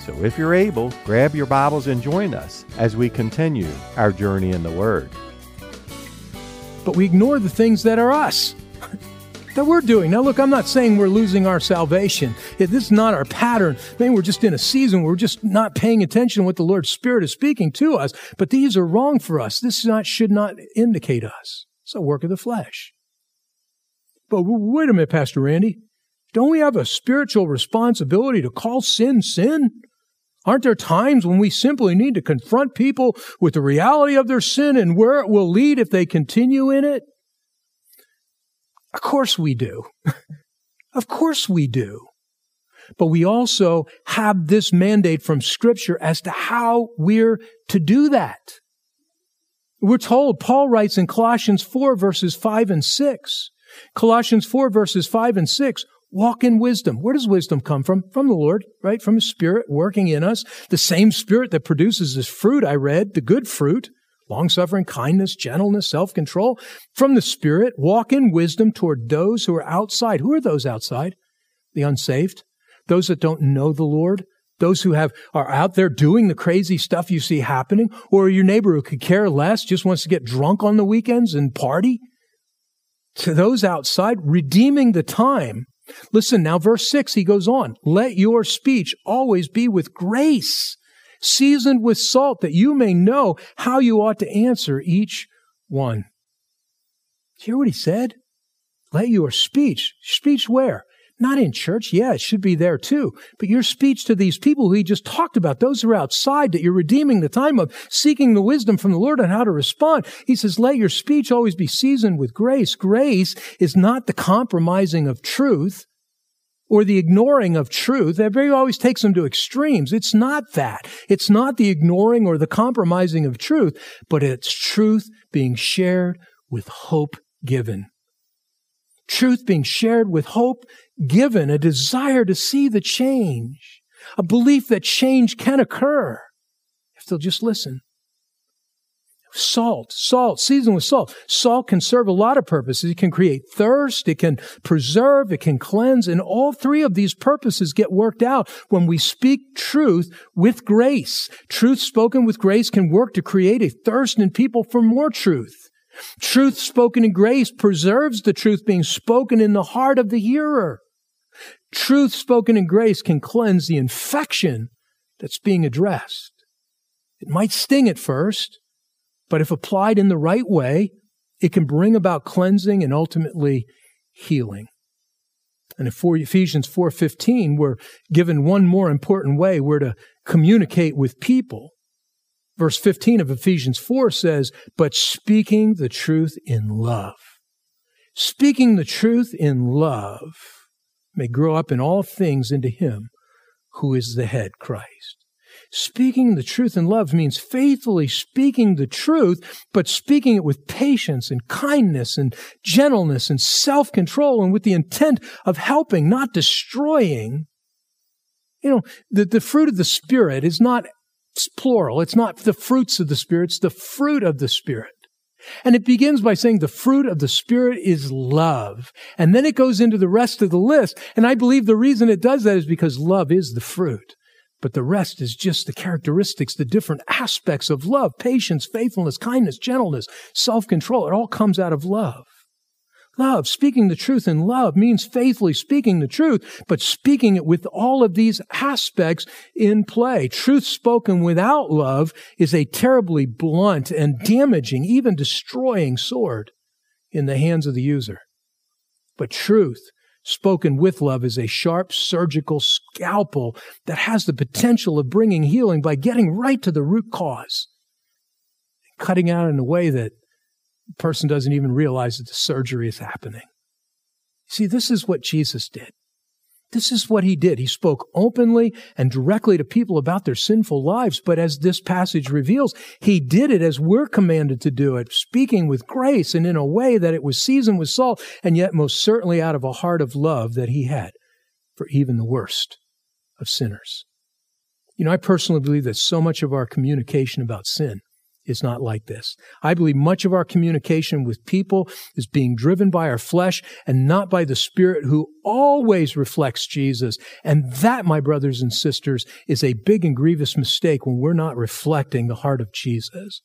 So if you're able, grab your Bibles and join us as we continue our journey in the Word. But we ignore the things that are us. that we're doing. Now, look, I'm not saying we're losing our salvation. This is not our pattern. Maybe we're just in a season where we're just not paying attention to what the Lord's Spirit is speaking to us. But these are wrong for us. This not, should not indicate us. It's a work of the flesh. But wait a minute, Pastor Randy. Don't we have a spiritual responsibility to call sin sin? Aren't there times when we simply need to confront people with the reality of their sin and where it will lead if they continue in it? Of course we do. of course we do. But we also have this mandate from Scripture as to how we're to do that. We're told, Paul writes in Colossians 4 verses 5 and 6. Colossians 4 verses 5 and 6. Walk in wisdom. Where does wisdom come from? From the Lord, right? From His Spirit working in us. The same Spirit that produces this fruit I read, the good fruit, long suffering, kindness, gentleness, self control. From the Spirit, walk in wisdom toward those who are outside. Who are those outside? The unsaved. Those that don't know the Lord. Those who have, are out there doing the crazy stuff you see happening. Or your neighbor who could care less, just wants to get drunk on the weekends and party. To those outside, redeeming the time Listen now, verse 6, he goes on, let your speech always be with grace, seasoned with salt, that you may know how you ought to answer each one. Hear what he said? Let your speech, speech where? Not in church. Yeah, it should be there too. But your speech to these people who he just talked about, those who are outside that you're redeeming the time of, seeking the wisdom from the Lord on how to respond. He says, let your speech always be seasoned with grace. Grace is not the compromising of truth or the ignoring of truth, that very always takes them to extremes. It's not that. It's not the ignoring or the compromising of truth, but it's truth being shared with hope given. Truth being shared with hope given, a desire to see the change, a belief that change can occur if they'll just listen. Salt, salt, seasoned with salt. Salt can serve a lot of purposes. It can create thirst, it can preserve, it can cleanse, and all three of these purposes get worked out when we speak truth with grace. Truth spoken with grace can work to create a thirst in people for more truth. Truth spoken in grace preserves the truth being spoken in the heart of the hearer. Truth spoken in grace can cleanse the infection that's being addressed. It might sting at first, but if applied in the right way, it can bring about cleansing and ultimately healing. And in Ephesians 4:15, we're given one more important way we're to communicate with people. Verse 15 of Ephesians 4 says, "But speaking the truth in love." Speaking the truth in love may grow up in all things into him who is the head, Christ. Speaking the truth in love means faithfully speaking the truth, but speaking it with patience and kindness and gentleness and self control and with the intent of helping, not destroying. You know, the, the fruit of the Spirit is not it's plural. It's not the fruits of the Spirit, it's the fruit of the Spirit. And it begins by saying the fruit of the Spirit is love. And then it goes into the rest of the list. And I believe the reason it does that is because love is the fruit. But the rest is just the characteristics, the different aspects of love, patience, faithfulness, kindness, gentleness, self-control. It all comes out of love. Love, speaking the truth in love means faithfully speaking the truth, but speaking it with all of these aspects in play. Truth spoken without love is a terribly blunt and damaging, even destroying sword in the hands of the user. But truth spoken with love is a sharp surgical scalpel that has the potential of bringing healing by getting right to the root cause, cutting out in a way that the person doesn't even realize that the surgery is happening. See, this is what Jesus did. This is what he did. He spoke openly and directly to people about their sinful lives. But as this passage reveals, he did it as we're commanded to do it, speaking with grace and in a way that it was seasoned with salt, and yet most certainly out of a heart of love that he had for even the worst of sinners. You know, I personally believe that so much of our communication about sin is not like this. I believe much of our communication with people is being driven by our flesh and not by the Spirit who always reflects Jesus. And that, my brothers and sisters, is a big and grievous mistake when we're not reflecting the heart of Jesus,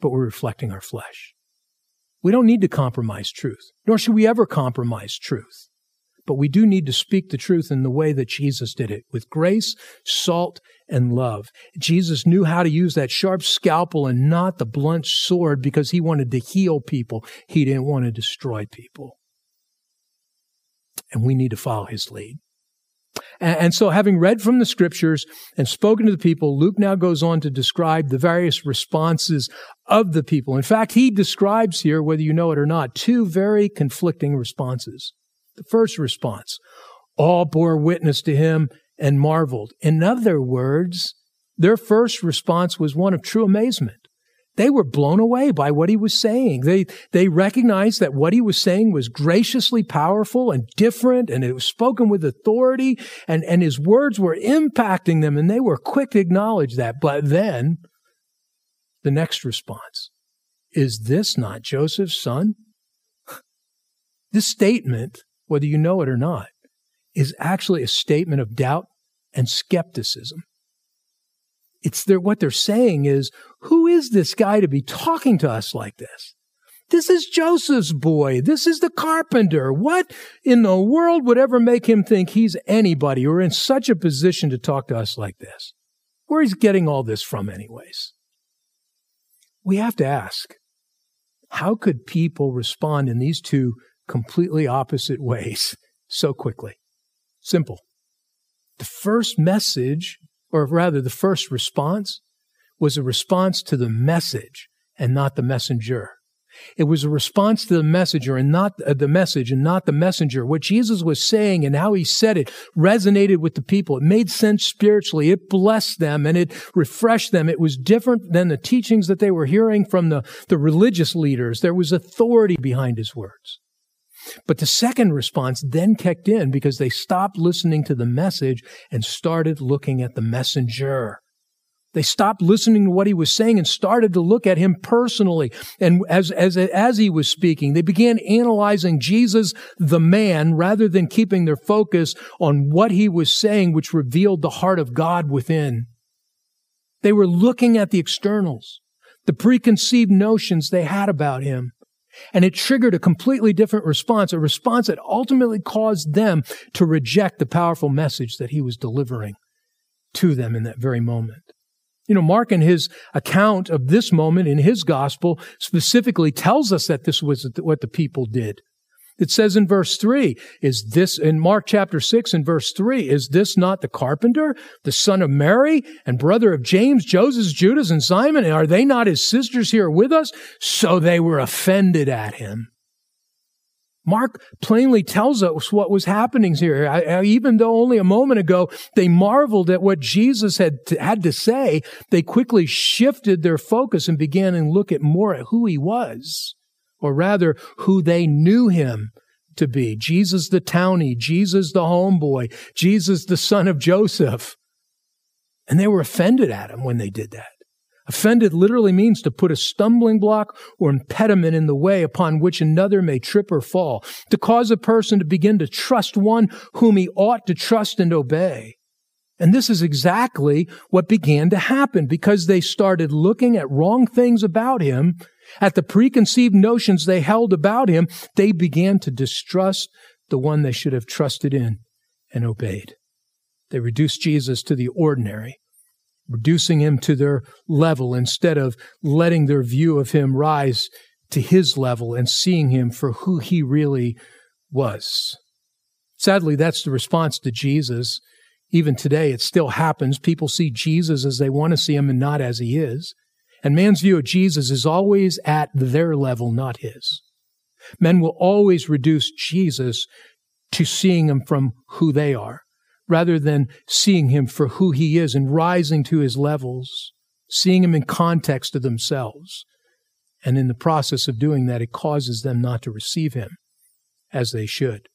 but we're reflecting our flesh. We don't need to compromise truth, nor should we ever compromise truth. But we do need to speak the truth in the way that Jesus did it, with grace, salt, and love. Jesus knew how to use that sharp scalpel and not the blunt sword because he wanted to heal people. He didn't want to destroy people. And we need to follow his lead. And, so, having read from the scriptures and spoken to the people, Luke now goes on to describe the various responses of the people. In fact, he describes here, whether you know it or not, two very conflicting responses. The first response all bore witness to him and marveled. In other words, their first response was one of true amazement. They were blown away by what he was saying. They, they recognized that what he was saying was graciously powerful and different, and it was spoken with authority, and, and his words were impacting them, and they were quick to acknowledge that. But then, the next response is this not Joseph's son? This statement, whether you know it or not, is actually a statement of doubt and skepticism. It's what they're saying is, who is this guy to be talking to us like this? This is Joseph's boy. This is the carpenter. What in the world would ever make him think he's anybody or in such a position to talk to us like this? Where he's getting all this from, anyways? We have to ask, how could people respond in these two completely opposite ways so quickly? Simple. The first message, or rather the first response, was a response to the message and not the messenger. It was a response to the messenger and not uh, the message and not the messenger. What Jesus was saying and how he said it resonated with the people. It made sense spiritually. It blessed them and it refreshed them. It was different than the teachings that they were hearing from the, the religious leaders. There was authority behind his words. But the second response then kicked in because they stopped listening to the message and started looking at the messenger. They stopped listening to what he was saying and started to look at him personally. And as, as, as he was speaking, they began analyzing Jesus, the man, rather than keeping their focus on what he was saying, which revealed the heart of God within. They were looking at the externals, the preconceived notions they had about him. And it triggered a completely different response, a response that ultimately caused them to reject the powerful message that he was delivering to them in that very moment. You know, Mark in his account of this moment in his gospel specifically tells us that this was what the people did. It says in verse 3, is this, in Mark chapter 6 and verse 3, is this not the carpenter, the son of Mary, and brother of James, Joseph, Judas, and Simon? Are they not his sisters here with us? So they were offended at him. Mark plainly tells us what was happening here. I, I, even though only a moment ago they marveled at what Jesus had to, had to say, they quickly shifted their focus and began to look at more at who he was or rather who they knew him to be. Jesus the townie, Jesus the homeboy, Jesus the son of Joseph. And they were offended at him when they did that. Offended literally means to put a stumbling block or impediment in the way upon which another may trip or fall, to cause a person to begin to trust one whom he ought to trust and obey. And this is exactly what began to happen because they started looking at wrong things about him at the preconceived notions they held about him, they began to distrust the one they should have trusted in and obeyed. They reduced Jesus to the ordinary, reducing him to their level instead of letting their view of him rise to his level and seeing him for who he really was. Sadly, that's the response to Jesus. Even today, it still happens. People see Jesus as they want to see him and not as he is. And man's view of Jesus is always at their level, not his. Men will always reduce Jesus to seeing him from who they are, rather than seeing him for who he is and rising to his levels, seeing him in context of themselves. And in the process of doing that, it causes them not to receive him as they should.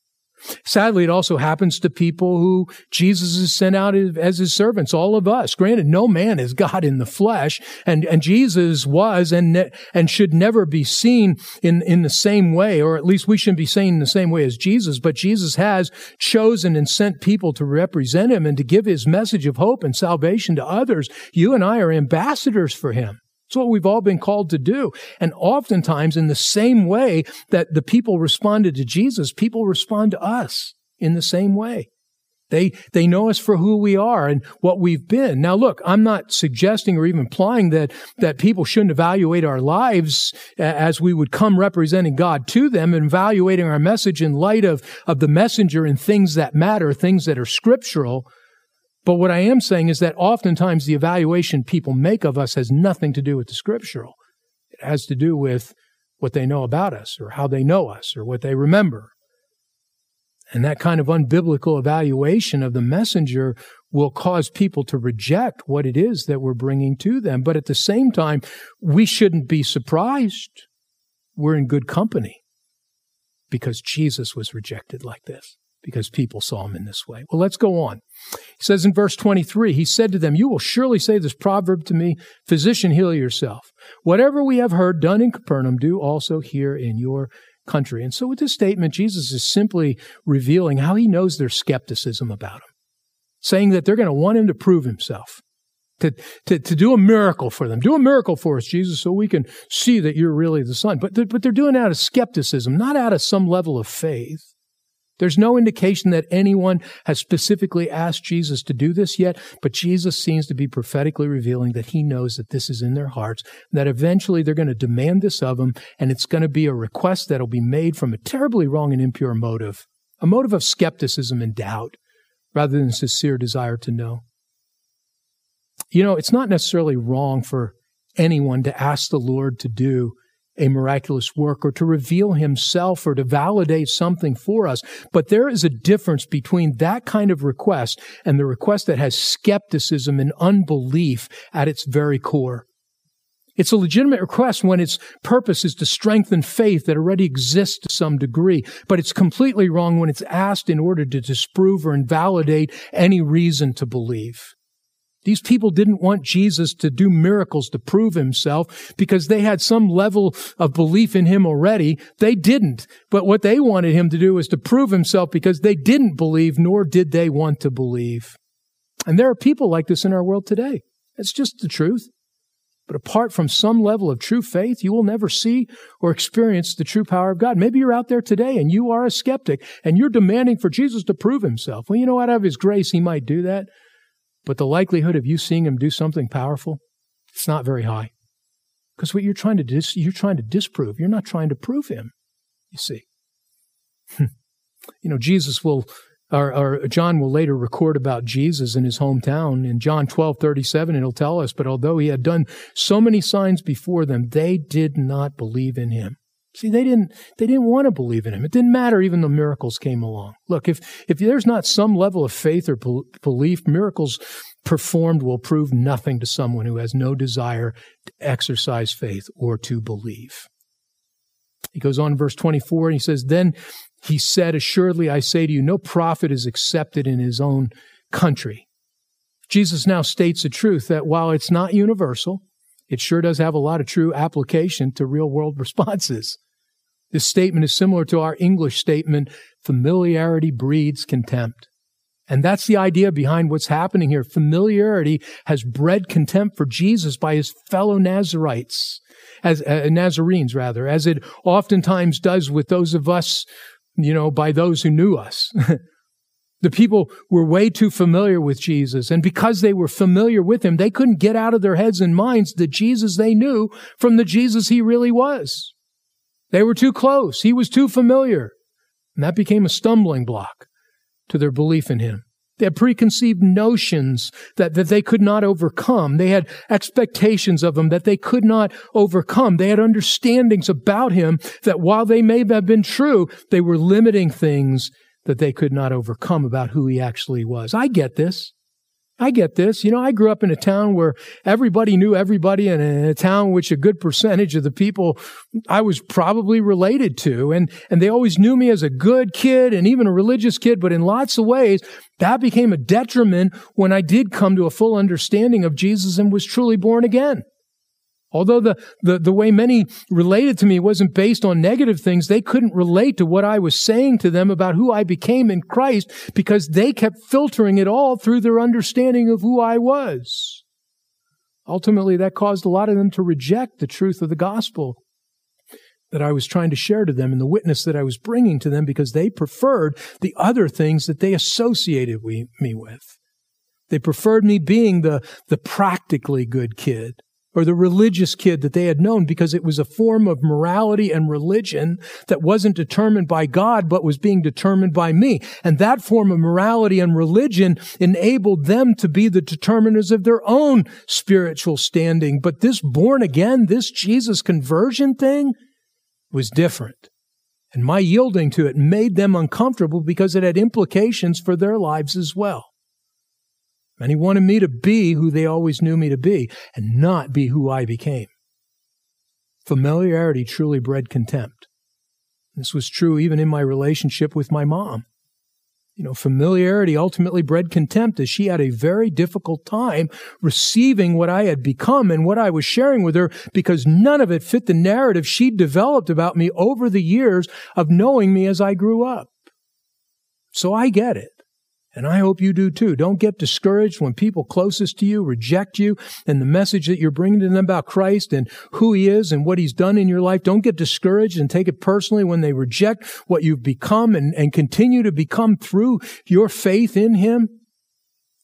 Sadly, it also happens to people who Jesus has sent out as his servants, all of us. Granted, no man is God in the flesh, and, and Jesus was and, ne- and should never be seen in, in the same way, or at least we shouldn't be seen in the same way as Jesus, but Jesus has chosen and sent people to represent him and to give his message of hope and salvation to others. You and I are ambassadors for him. It's what we've all been called to do. And oftentimes, in the same way that the people responded to Jesus, people respond to us in the same way. They, they know us for who we are and what we've been. Now, look, I'm not suggesting or even implying that, that people shouldn't evaluate our lives as we would come representing God to them and evaluating our message in light of, of the messenger and things that matter, things that are scriptural. But what I am saying is that oftentimes the evaluation people make of us has nothing to do with the scriptural. It has to do with what they know about us or how they know us or what they remember. And that kind of unbiblical evaluation of the messenger will cause people to reject what it is that we're bringing to them. But at the same time, we shouldn't be surprised. We're in good company because Jesus was rejected like this because people saw him in this way. Well, let's go on. He says in verse 23, he said to them, You will surely say this proverb to me, Physician, heal yourself. Whatever we have heard done in Capernaum, do also here in your country. And so with this statement, Jesus is simply revealing how he knows their skepticism about him, saying that they're going to want him to prove himself. To, to, to do a miracle for them. Do a miracle for us, Jesus, so we can see that you're really the Son. But, but they're doing out of skepticism, not out of some level of faith. There's no indication that anyone has specifically asked Jesus to do this yet, but Jesus seems to be prophetically revealing that he knows that this is in their hearts, that eventually they're going to demand this of him, and it's going to be a request that'll be made from a terribly wrong and impure motive, a motive of skepticism and doubt, rather than sincere desire to know. You know, it's not necessarily wrong for anyone to ask the Lord to do a miraculous work or to reveal himself or to validate something for us. But there is a difference between that kind of request and the request that has skepticism and unbelief at its very core. It's a legitimate request when its purpose is to strengthen faith that already exists to some degree, but it's completely wrong when it's asked in order to disprove or invalidate any reason to believe. These people didn't want Jesus to do miracles to prove himself because they had some level of belief in him already. They didn't. But what they wanted him to do was to prove himself because they didn't believe, nor did they want to believe. And there are people like this in our world today. It's just the truth. But apart from some level of true faith, you will never see or experience the true power of God. Maybe you're out there today and you are a skeptic and you're demanding for Jesus to prove himself. Well, you know what? Out of his grace, he might do that. But the likelihood of you seeing him do something powerful, it's not very high. Because what you're trying to dis- you're trying to disprove. You're not trying to prove him. You see. Hmm. you know, Jesus will or, or, John will later record about Jesus in his hometown. In John 12, 37, it'll tell us, but although he had done so many signs before them, they did not believe in him. See, they didn't, they didn't want to believe in him. It didn't matter even the miracles came along. Look, if, if there's not some level of faith or belief, miracles performed will prove nothing to someone who has no desire to exercise faith or to believe. He goes on in verse 24 and he says, Then he said, Assuredly I say to you, no prophet is accepted in his own country. Jesus now states the truth that while it's not universal, it sure does have a lot of true application to real world responses. This statement is similar to our English statement, familiarity breeds contempt. And that's the idea behind what's happening here. Familiarity has bred contempt for Jesus by his fellow Nazarites, as uh, Nazarenes rather, as it oftentimes does with those of us, you know, by those who knew us. the people were way too familiar with Jesus. And because they were familiar with him, they couldn't get out of their heads and minds the Jesus they knew from the Jesus he really was. They were too close. He was too familiar. And that became a stumbling block to their belief in him. They had preconceived notions that, that they could not overcome. They had expectations of him that they could not overcome. They had understandings about him that while they may have been true, they were limiting things that they could not overcome about who he actually was. I get this. I get this. You know, I grew up in a town where everybody knew everybody and in a town which a good percentage of the people I was probably related to. And, and they always knew me as a good kid and even a religious kid. But in lots of ways, that became a detriment when I did come to a full understanding of Jesus and was truly born again. Although the, the, the way many related to me wasn't based on negative things, they couldn't relate to what I was saying to them about who I became in Christ because they kept filtering it all through their understanding of who I was. Ultimately, that caused a lot of them to reject the truth of the gospel that I was trying to share to them and the witness that I was bringing to them because they preferred the other things that they associated me with. They preferred me being the, the practically good kid or the religious kid that they had known because it was a form of morality and religion that wasn't determined by God, but was being determined by me. And that form of morality and religion enabled them to be the determiners of their own spiritual standing. But this born again, this Jesus conversion thing was different. And my yielding to it made them uncomfortable because it had implications for their lives as well. And he wanted me to be who they always knew me to be and not be who I became. Familiarity truly bred contempt. This was true even in my relationship with my mom. You know, familiarity ultimately bred contempt as she had a very difficult time receiving what I had become and what I was sharing with her because none of it fit the narrative she'd developed about me over the years of knowing me as I grew up. So I get it. And I hope you do too. Don't get discouraged when people closest to you reject you and the message that you're bringing to them about Christ and who he is and what he's done in your life. Don't get discouraged and take it personally when they reject what you've become and, and continue to become through your faith in him.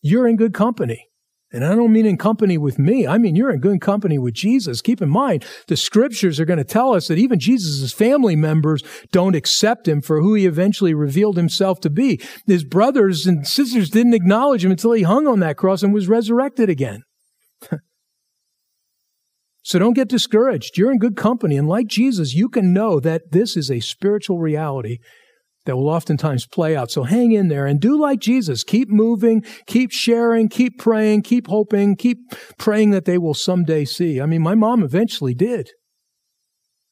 You're in good company. And I don't mean in company with me. I mean, you're in good company with Jesus. Keep in mind, the scriptures are going to tell us that even Jesus' family members don't accept him for who he eventually revealed himself to be. His brothers and sisters didn't acknowledge him until he hung on that cross and was resurrected again. so don't get discouraged. You're in good company. And like Jesus, you can know that this is a spiritual reality that will oftentimes play out. So hang in there and do like Jesus. Keep moving, keep sharing, keep praying, keep hoping, keep praying that they will someday see. I mean, my mom eventually did.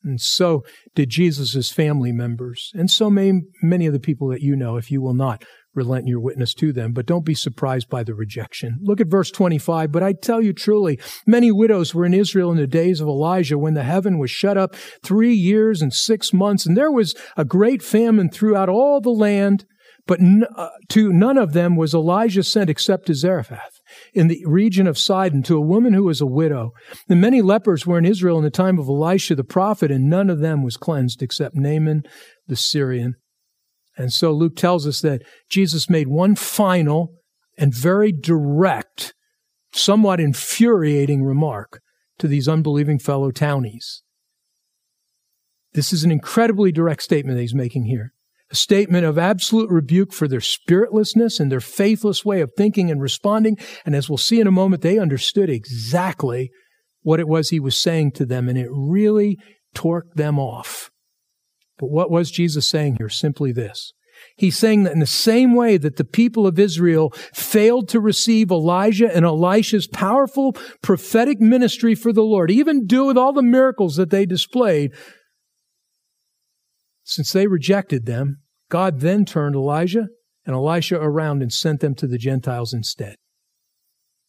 And so did Jesus' family members. And so may many of the people that you know, if you will not relent your witness to them, but don't be surprised by the rejection. Look at verse 25. But I tell you truly, many widows were in Israel in the days of Elijah when the heaven was shut up three years and six months, and there was a great famine throughout all the land. But uh, to none of them was Elijah sent except to Zarephath in the region of Sidon to a woman who was a widow. And many lepers were in Israel in the time of Elisha the prophet, and none of them was cleansed except Naaman the Syrian. And so Luke tells us that Jesus made one final and very direct, somewhat infuriating remark to these unbelieving fellow townies. This is an incredibly direct statement that he's making here. A statement of absolute rebuke for their spiritlessness and their faithless way of thinking and responding. And as we'll see in a moment, they understood exactly what it was he was saying to them, and it really torqued them off. But what was Jesus saying here? Simply this. He's saying that in the same way that the people of Israel failed to receive Elijah and Elisha's powerful prophetic ministry for the Lord, even do with all the miracles that they displayed, since they rejected them, God then turned Elijah and Elisha around and sent them to the Gentiles instead.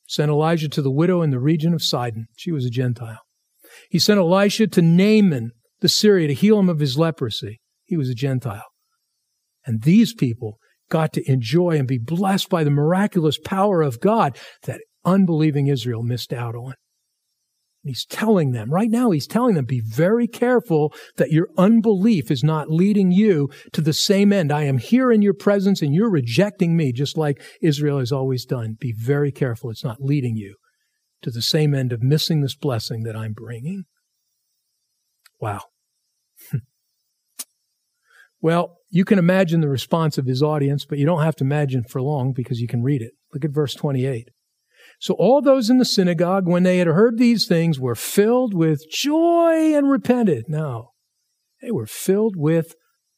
Sent Elijah to the widow in the region of Sidon. She was a Gentile. He sent Elisha to Naaman the Syria to heal him of his leprosy. He was a Gentile. And these people got to enjoy and be blessed by the miraculous power of God that unbelieving Israel missed out on. He's telling them, right now, he's telling them, be very careful that your unbelief is not leading you to the same end. I am here in your presence and you're rejecting me, just like Israel has always done. Be very careful. It's not leading you to the same end of missing this blessing that I'm bringing. Wow. Well, you can imagine the response of his audience, but you don't have to imagine for long because you can read it. Look at verse 28. So all those in the synagogue, when they had heard these things, were filled with joy and repented. No, they were filled with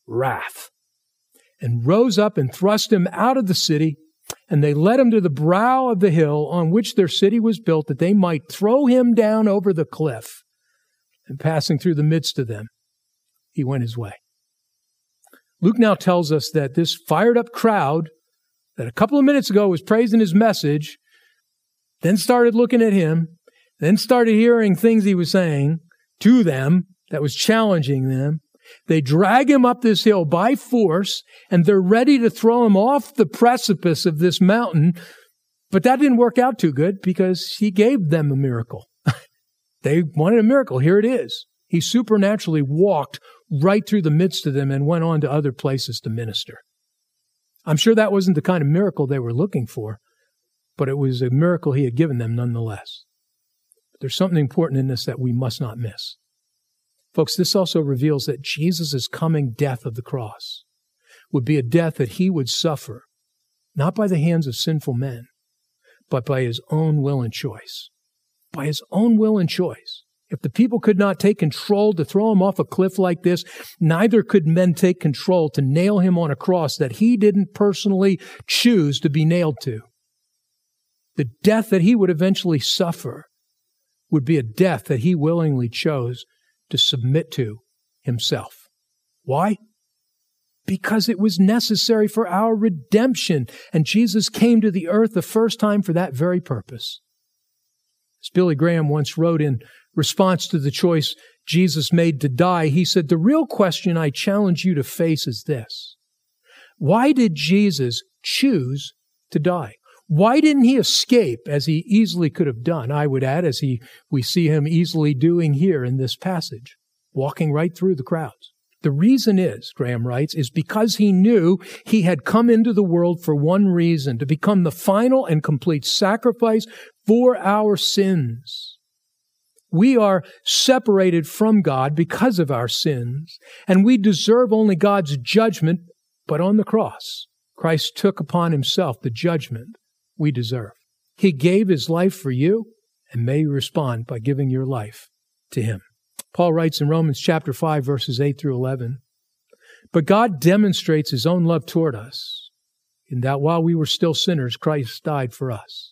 wrath and rose up and thrust him out of the city. And they led him to the brow of the hill on which their city was built, that they might throw him down over the cliff. And passing through the midst of them, he went his way. Luke now tells us that this fired up crowd that a couple of minutes ago was praising his message, then started looking at him, then started hearing things he was saying to them that was challenging them. They drag him up this hill by force and they're ready to throw him off the precipice of this mountain. But that didn't work out too good because he gave them a miracle. they wanted a miracle. Here it is. He supernaturally walked right through the midst of them and went on to other places to minister. I'm sure that wasn't the kind of miracle they were looking for, but it was a miracle he had given them nonetheless. But there's something important in this that we must not miss. Folks, this also reveals that Jesus' coming death of the cross would be a death that he would suffer, not by the hands of sinful men, but by his own will and choice. By his own will and choice. If the people could not take control to throw him off a cliff like this, neither could men take control to nail him on a cross that he didn't personally choose to be nailed to. The death that he would eventually suffer would be a death that he willingly chose to submit to himself. Why? Because it was necessary for our redemption, and Jesus came to the earth the first time for that very purpose. As Billy Graham once wrote in response to the choice Jesus made to die, he said, The real question I challenge you to face is this Why did Jesus choose to die? Why didn't he escape as he easily could have done? I would add, as he, we see him easily doing here in this passage, walking right through the crowds. The reason is, Graham writes, is because he knew he had come into the world for one reason, to become the final and complete sacrifice for our sins. We are separated from God because of our sins, and we deserve only God's judgment, but on the cross, Christ took upon himself the judgment we deserve. He gave his life for you, and may you respond by giving your life to him. Paul writes in Romans chapter 5, verses 8 through 11 But God demonstrates his own love toward us, in that while we were still sinners, Christ died for us.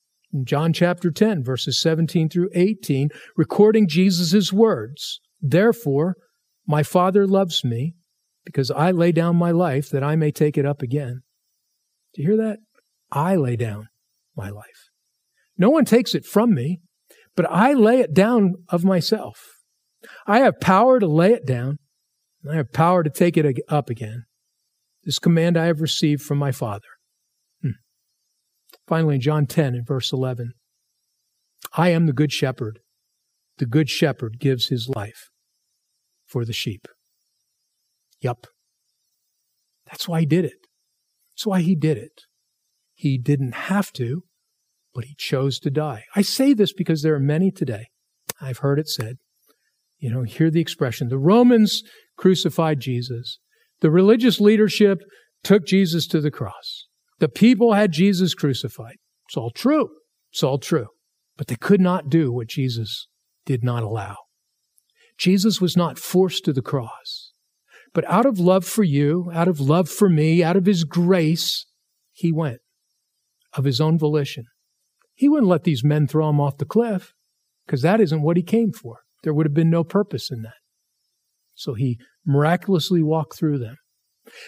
in John chapter 10, verses 17 through 18, recording Jesus' words, Therefore, my Father loves me because I lay down my life that I may take it up again. Do you hear that? I lay down my life. No one takes it from me, but I lay it down of myself. I have power to lay it down, and I have power to take it up again. This command I have received from my Father. Finally, in John 10 and verse 11, I am the good shepherd. The good shepherd gives his life for the sheep. Yup. That's why he did it. That's why he did it. He didn't have to, but he chose to die. I say this because there are many today. I've heard it said. You know, hear the expression. The Romans crucified Jesus. The religious leadership took Jesus to the cross. The people had Jesus crucified. It's all true. It's all true. But they could not do what Jesus did not allow. Jesus was not forced to the cross, but out of love for you, out of love for me, out of his grace, he went of his own volition. He wouldn't let these men throw him off the cliff because that isn't what he came for. There would have been no purpose in that. So he miraculously walked through them.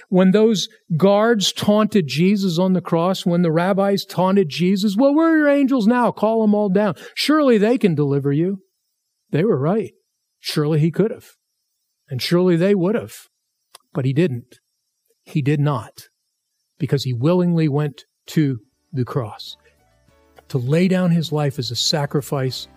When those guards taunted Jesus on the cross, when the rabbis taunted Jesus, well, where are your angels now? Call them all down. Surely they can deliver you. They were right. Surely he could have. And surely they would have. But he didn't. He did not. Because he willingly went to the cross to lay down his life as a sacrifice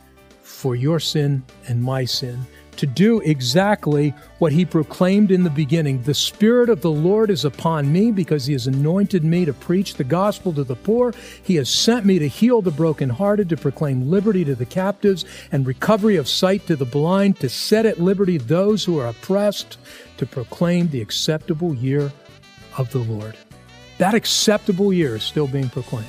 for your sin and my sin, to do exactly what he proclaimed in the beginning. The Spirit of the Lord is upon me because he has anointed me to preach the gospel to the poor. He has sent me to heal the brokenhearted, to proclaim liberty to the captives and recovery of sight to the blind, to set at liberty those who are oppressed, to proclaim the acceptable year of the Lord. That acceptable year is still being proclaimed.